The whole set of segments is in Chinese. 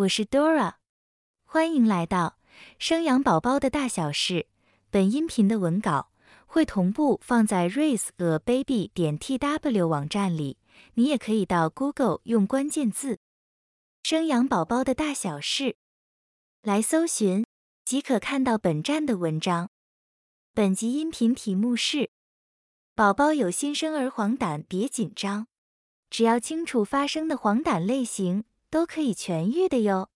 我是 Dora，欢迎来到生养宝宝的大小事。本音频的文稿会同步放在 raiseababy 点 tw 网站里，你也可以到 Google 用关键字“生养宝宝的大小事”来搜寻，即可看到本站的文章。本集音频题目是：宝宝有新生儿黄疸，别紧张，只要清楚发生的黄疸类型。都可以痊愈的哟。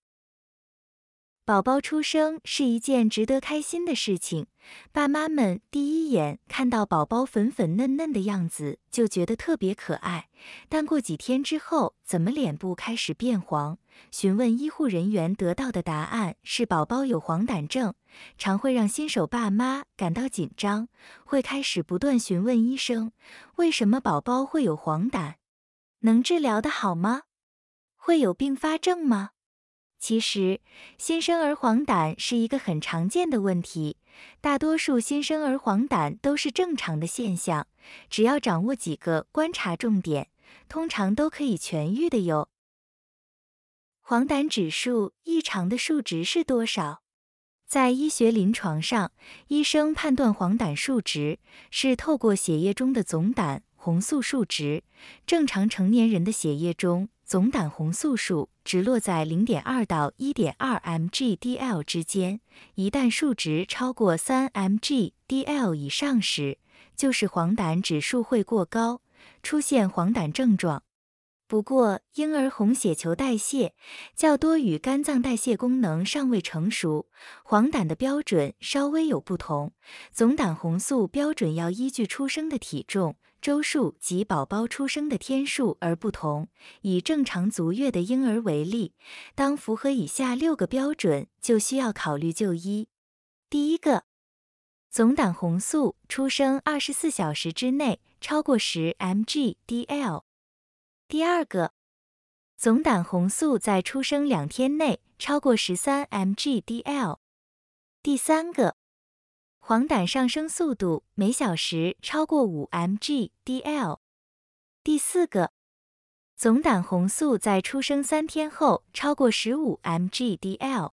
宝宝出生是一件值得开心的事情，爸妈们第一眼看到宝宝粉粉嫩嫩的样子就觉得特别可爱。但过几天之后，怎么脸部开始变黄？询问医护人员得到的答案是宝宝有黄疸症，常会让新手爸妈感到紧张，会开始不断询问医生为什么宝宝会有黄疸，能治疗的好吗？会有并发症吗？其实，新生儿黄疸是一个很常见的问题，大多数新生儿黄疸都是正常的现象，只要掌握几个观察重点，通常都可以痊愈的哟。黄疸指数异常的数值是多少？在医学临床上，医生判断黄疸数值是透过血液中的总胆红素数值，正常成年人的血液中。总胆红素数值落在零点二到一点二 mg/dl 之间，一旦数值超过三 mg/dl 以上时，就是黄疸指数会过高，出现黄疸症状。不过，婴儿红血球代谢较多与肝脏代谢功能尚未成熟，黄疸的标准稍微有不同。总胆红素标准要依据出生的体重。周数及宝宝出生的天数而不同。以正常足月的婴儿为例，当符合以下六个标准，就需要考虑就医。第一个，总胆红素出生二十四小时之内超过十 mg/dl。第二个，总胆红素在出生两天内超过十三 mg/dl。第三个。黄疸上升速度每小时超过五 mg/dl。第四个，总胆红素在出生三天后超过十五 mg/dl。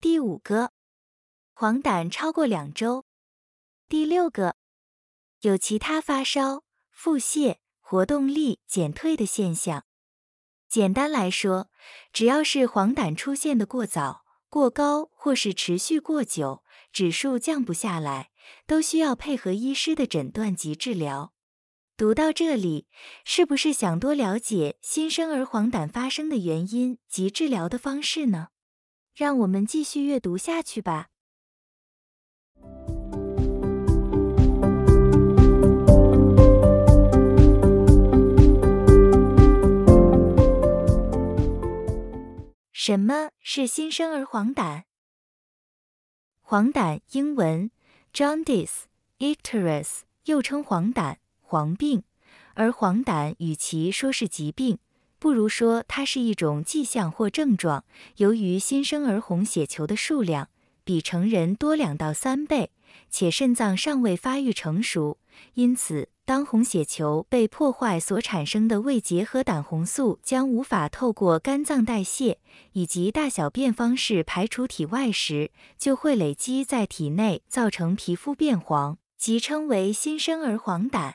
第五个，黄疸超过两周。第六个，有其他发烧、腹泻、活动力减退的现象。简单来说，只要是黄疸出现的过早、过高或是持续过久。指数降不下来，都需要配合医师的诊断及治疗。读到这里，是不是想多了解新生儿黄疸发生的原因及治疗的方式呢？让我们继续阅读下去吧。什么是新生儿黄疸？黄疸，英文 jaundice, icterus，又称黄疸、黄病。而黄疸与其说是疾病，不如说它是一种迹象或症状。由于新生儿红血球的数量比成人多两到三倍，且肾脏尚未发育成熟，因此。当红血球被破坏所产生的胃结核胆红素将无法透过肝脏代谢以及大小便方式排出体外时，就会累积在体内，造成皮肤变黄，即称为新生儿黄疸。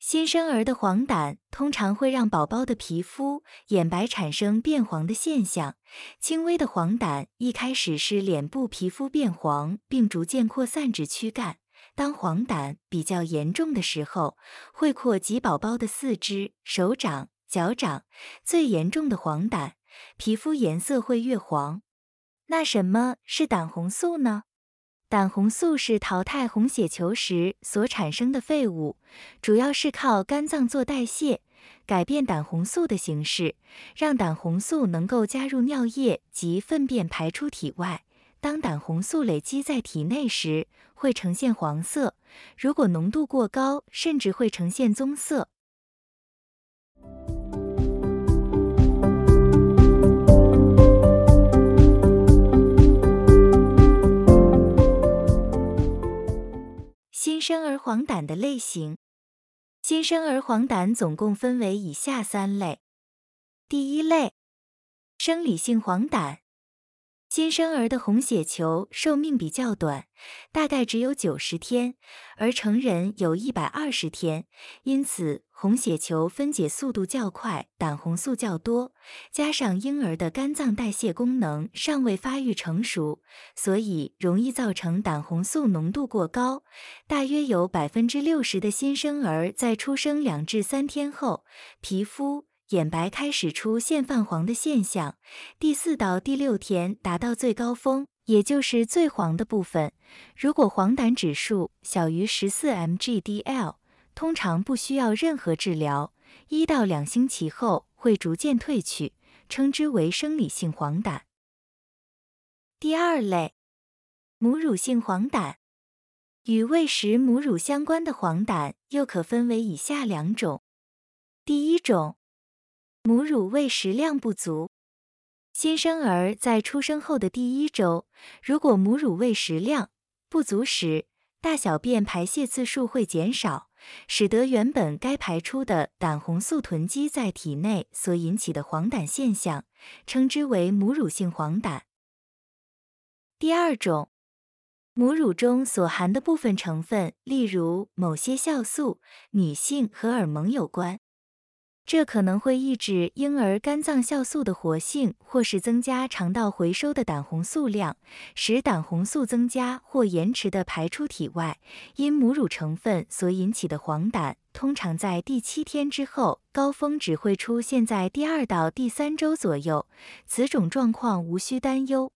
新生儿的黄疸通常会让宝宝的皮肤、眼白产生变黄的现象。轻微的黄疸一开始是脸部皮肤变黄，并逐渐扩散至躯干。当黄疸比较严重的时候，会扩及宝宝的四肢、手掌、脚掌。最严重的黄疸，皮肤颜色会越黄。那什么是胆红素呢？胆红素是淘汰红血球时所产生的废物，主要是靠肝脏做代谢，改变胆红素的形式，让胆红素能够加入尿液及粪便排出体外。当胆红素累积在体内时，会呈现黄色；如果浓度过高，甚至会呈现棕色。新生儿黄疸的类型，新生儿黄疸总共分为以下三类。第一类。生理性黄疸。新生儿的红血球寿命比较短，大概只有九十天，而成人有一百二十天，因此红血球分解速度较快，胆红素较多。加上婴儿的肝脏代谢功能尚未发育成熟，所以容易造成胆红素浓度过高。大约有百分之六十的新生儿在出生两至三天后，皮肤。眼白开始出现泛黄的现象，第四到第六天达到最高峰，也就是最黄的部分。如果黄疸指数小于十四 mg/dl，通常不需要任何治疗，一到两星期后会逐渐褪去，称之为生理性黄疸。第二类，母乳性黄疸，与喂食母乳相关的黄疸又可分为以下两种。第一种。母乳喂食量不足，新生儿在出生后的第一周，如果母乳喂食量不足时，大小便排泄次数会减少，使得原本该排出的胆红素囤积在体内所引起的黄疸现象，称之为母乳性黄疸。第二种，母乳中所含的部分成分，例如某些酵素，女性荷尔蒙有关。这可能会抑制婴儿肝脏酵素的活性，或是增加肠道回收的胆红素量，使胆红素增加或延迟的排出体外。因母乳成分所引起的黄疸，通常在第七天之后，高峰只会出现在第二到第三周左右。此种状况无需担忧。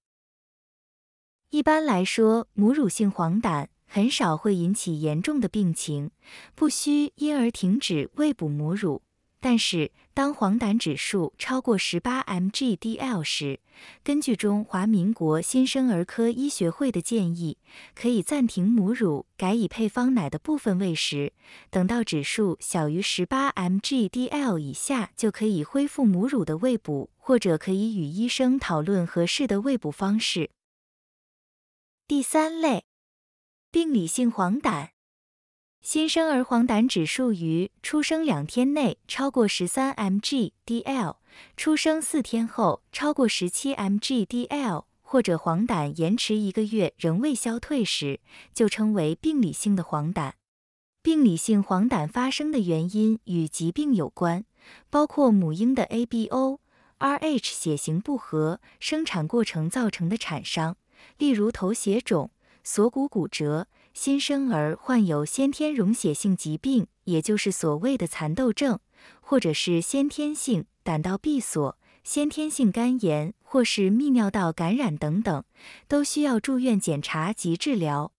一般来说，母乳性黄疸很少会引起严重的病情，不需因而停止喂哺母乳。但是，当黄疸指数超过十八 mg/dl 时，根据中华民国新生儿科医学会的建议，可以暂停母乳，改以配方奶的部分喂食。等到指数小于十八 mg/dl 以下，就可以恢复母乳的喂哺，或者可以与医生讨论合适的喂哺方式。第三类，病理性黄疸。新生儿黄疸指数于出生两天内超过十三 mg/dl，出生四天后超过十七 mg/dl，或者黄疸延迟一个月仍未消退时，就称为病理性的黄疸。病理性黄疸发生的原因与疾病有关，包括母婴的 ABO、RH 血型不合、生产过程造成的产伤，例如头血肿、锁骨骨折。新生儿患有先天溶血性疾病，也就是所谓的蚕豆症，或者是先天性胆道闭锁、先天性肝炎或是泌尿道感染等等，都需要住院检查及治疗。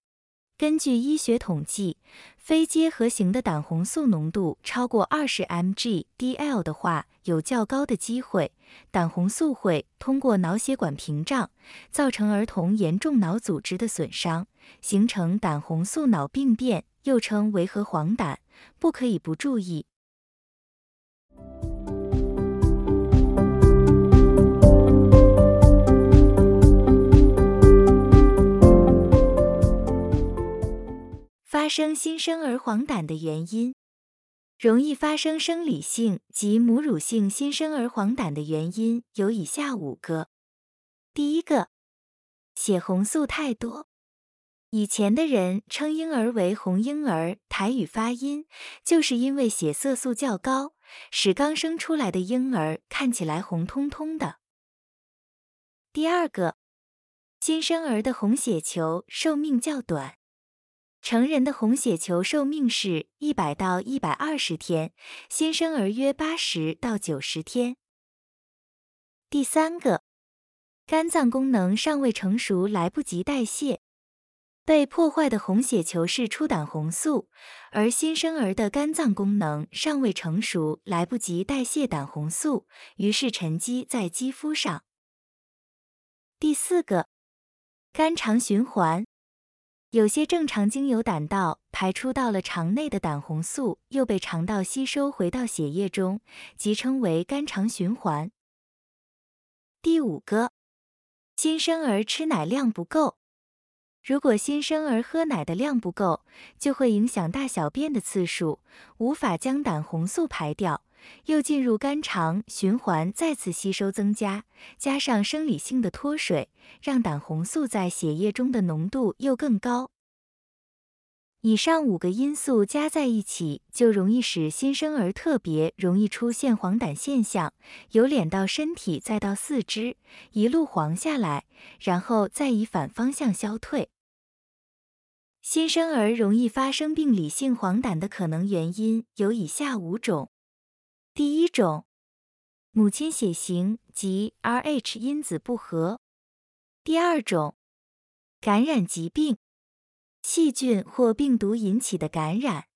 根据医学统计，非结合型的胆红素浓度超过二十 mg/dl 的话，有较高的机会，胆红素会通过脑血管屏障，造成儿童严重脑组织的损伤，形成胆红素脑病变，又称维和黄疸，不可以不注意。发生新生儿黄疸的原因，容易发生生理性及母乳性新生儿黄疸的原因有以下五个。第一个，血红素太多。以前的人称婴儿为红婴儿，台语发音就是因为血色素较高，使刚生出来的婴儿看起来红彤彤的。第二个，新生儿的红血球寿命较短。成人的红血球寿命是一百到一百二十天，新生儿约八十到九十天。第三个，肝脏功能尚未成熟，来不及代谢，被破坏的红血球是出胆红素，而新生儿的肝脏功能尚未成熟，来不及代谢胆红素，于是沉积在肌肤上。第四个，肝肠循环。有些正常经由胆道排出到了肠内的胆红素，又被肠道吸收回到血液中，即称为肝肠循环。第五个，新生儿吃奶量不够。如果新生儿喝奶的量不够，就会影响大小便的次数，无法将胆红素排掉，又进入肝肠循环，再次吸收增加，加上生理性的脱水，让胆红素在血液中的浓度又更高。以上五个因素加在一起，就容易使新生儿特别容易出现黄疸现象，由脸到身体再到四肢，一路黄下来，然后再以反方向消退。新生儿容易发生病理性黄疸的可能原因有以下五种：第一种，母亲血型及 Rh 因子不合；第二种，感染疾病。细菌或病毒引起的感染，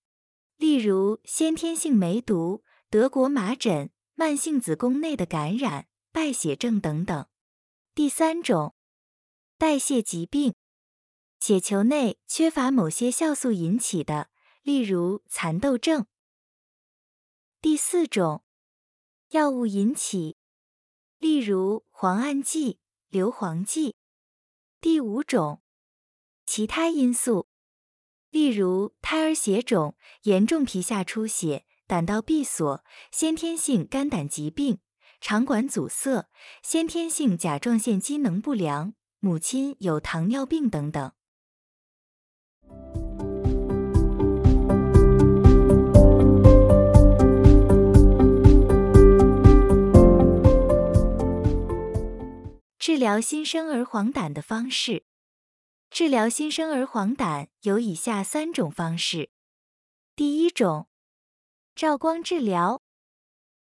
例如先天性梅毒、德国麻疹、慢性子宫内的感染、败血症等等。第三种，代谢疾病，血球内缺乏某些酵素引起的，例如蚕豆症。第四种，药物引起，例如磺胺剂、硫磺剂。第五种。其他因素，例如胎儿血肿、严重皮下出血、胆道闭锁、先天性肝胆疾病、肠管阻塞、先天性甲状腺机能不良、母亲有糖尿病等等。疗新生儿黄疸的方式。治疗新生儿黄疸有以下三种方式。第一种，照光治疗。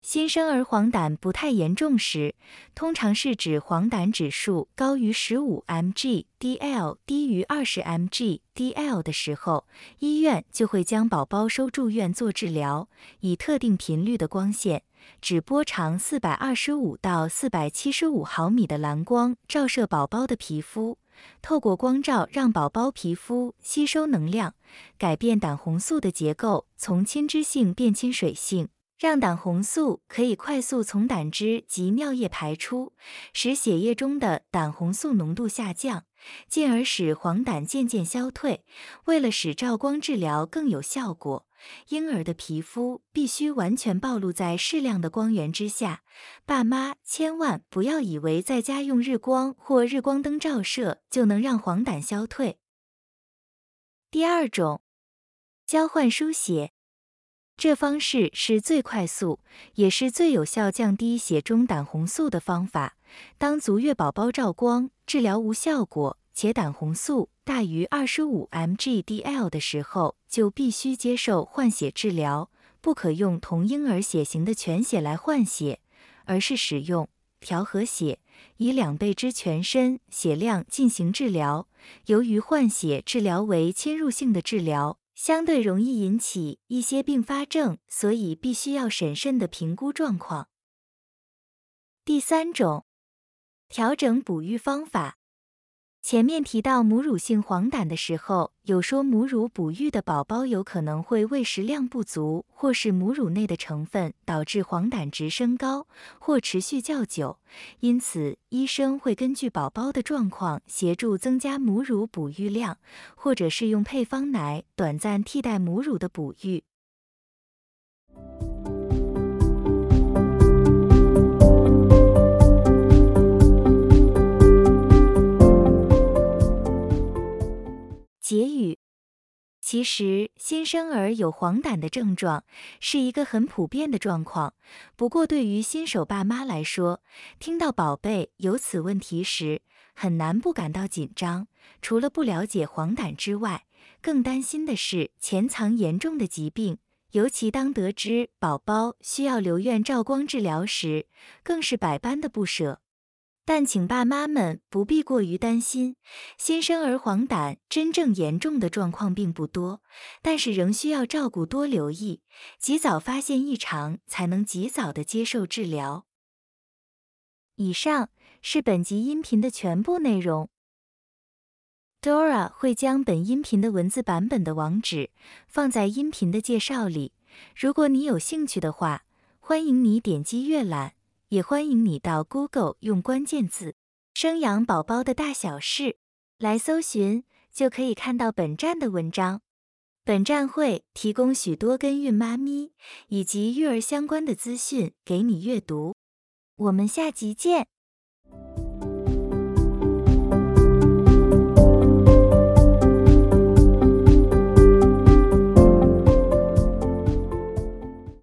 新生儿黄疸不太严重时，通常是指黄疸指数高于十五 mg/dl 低于二十 mg/dl 的时候，医院就会将宝宝收住院做治疗，以特定频率的光线，指波长四百二十五到四百七十五毫米的蓝光照射宝宝的皮肤。透过光照，让宝宝皮肤吸收能量，改变胆红素的结构，从亲脂性变亲水性，让胆红素可以快速从胆汁及尿液排出，使血液中的胆红素浓度下降，进而使黄疸渐渐消退。为了使照光治疗更有效果。婴儿的皮肤必须完全暴露在适量的光源之下，爸妈千万不要以为在家用日光或日光灯照射就能让黄疸消退。第二种，交换输血，这方式是最快速，也是最有效降低血中胆红素的方法。当足月宝宝照光治疗无效果。且胆红素大于二十五 mg/dl 的时候，就必须接受换血治疗，不可用同婴儿血型的全血来换血，而是使用调和血，以两倍之全身血量进行治疗。由于换血治疗为侵入性的治疗，相对容易引起一些并发症，所以必须要审慎的评估状况。第三种，调整哺育方法。前面提到母乳性黄疸的时候，有说母乳哺育的宝宝有可能会喂食量不足，或是母乳内的成分导致黄疸值升高或持续较久，因此医生会根据宝宝的状况协助增加母乳哺育量，或者是用配方奶短暂替代母乳的哺育。其实新生儿有黄疸的症状是一个很普遍的状况。不过，对于新手爸妈来说，听到宝贝有此问题时，很难不感到紧张。除了不了解黄疸之外，更担心的是潜藏严重的疾病。尤其当得知宝宝需要留院照光治疗时，更是百般的不舍。但请爸妈们不必过于担心，新生儿黄疸真正严重的状况并不多，但是仍需要照顾多留意，及早发现异常，才能及早的接受治疗。以上是本集音频的全部内容。Dora 会将本音频的文字版本的网址放在音频的介绍里，如果你有兴趣的话，欢迎你点击阅览。也欢迎你到 Google 用关键字“生养宝宝的大小事”来搜寻。就可以看到本站的文章。本站会提供许多跟孕妈咪以及育儿相关的资讯给你阅读。我们下集见。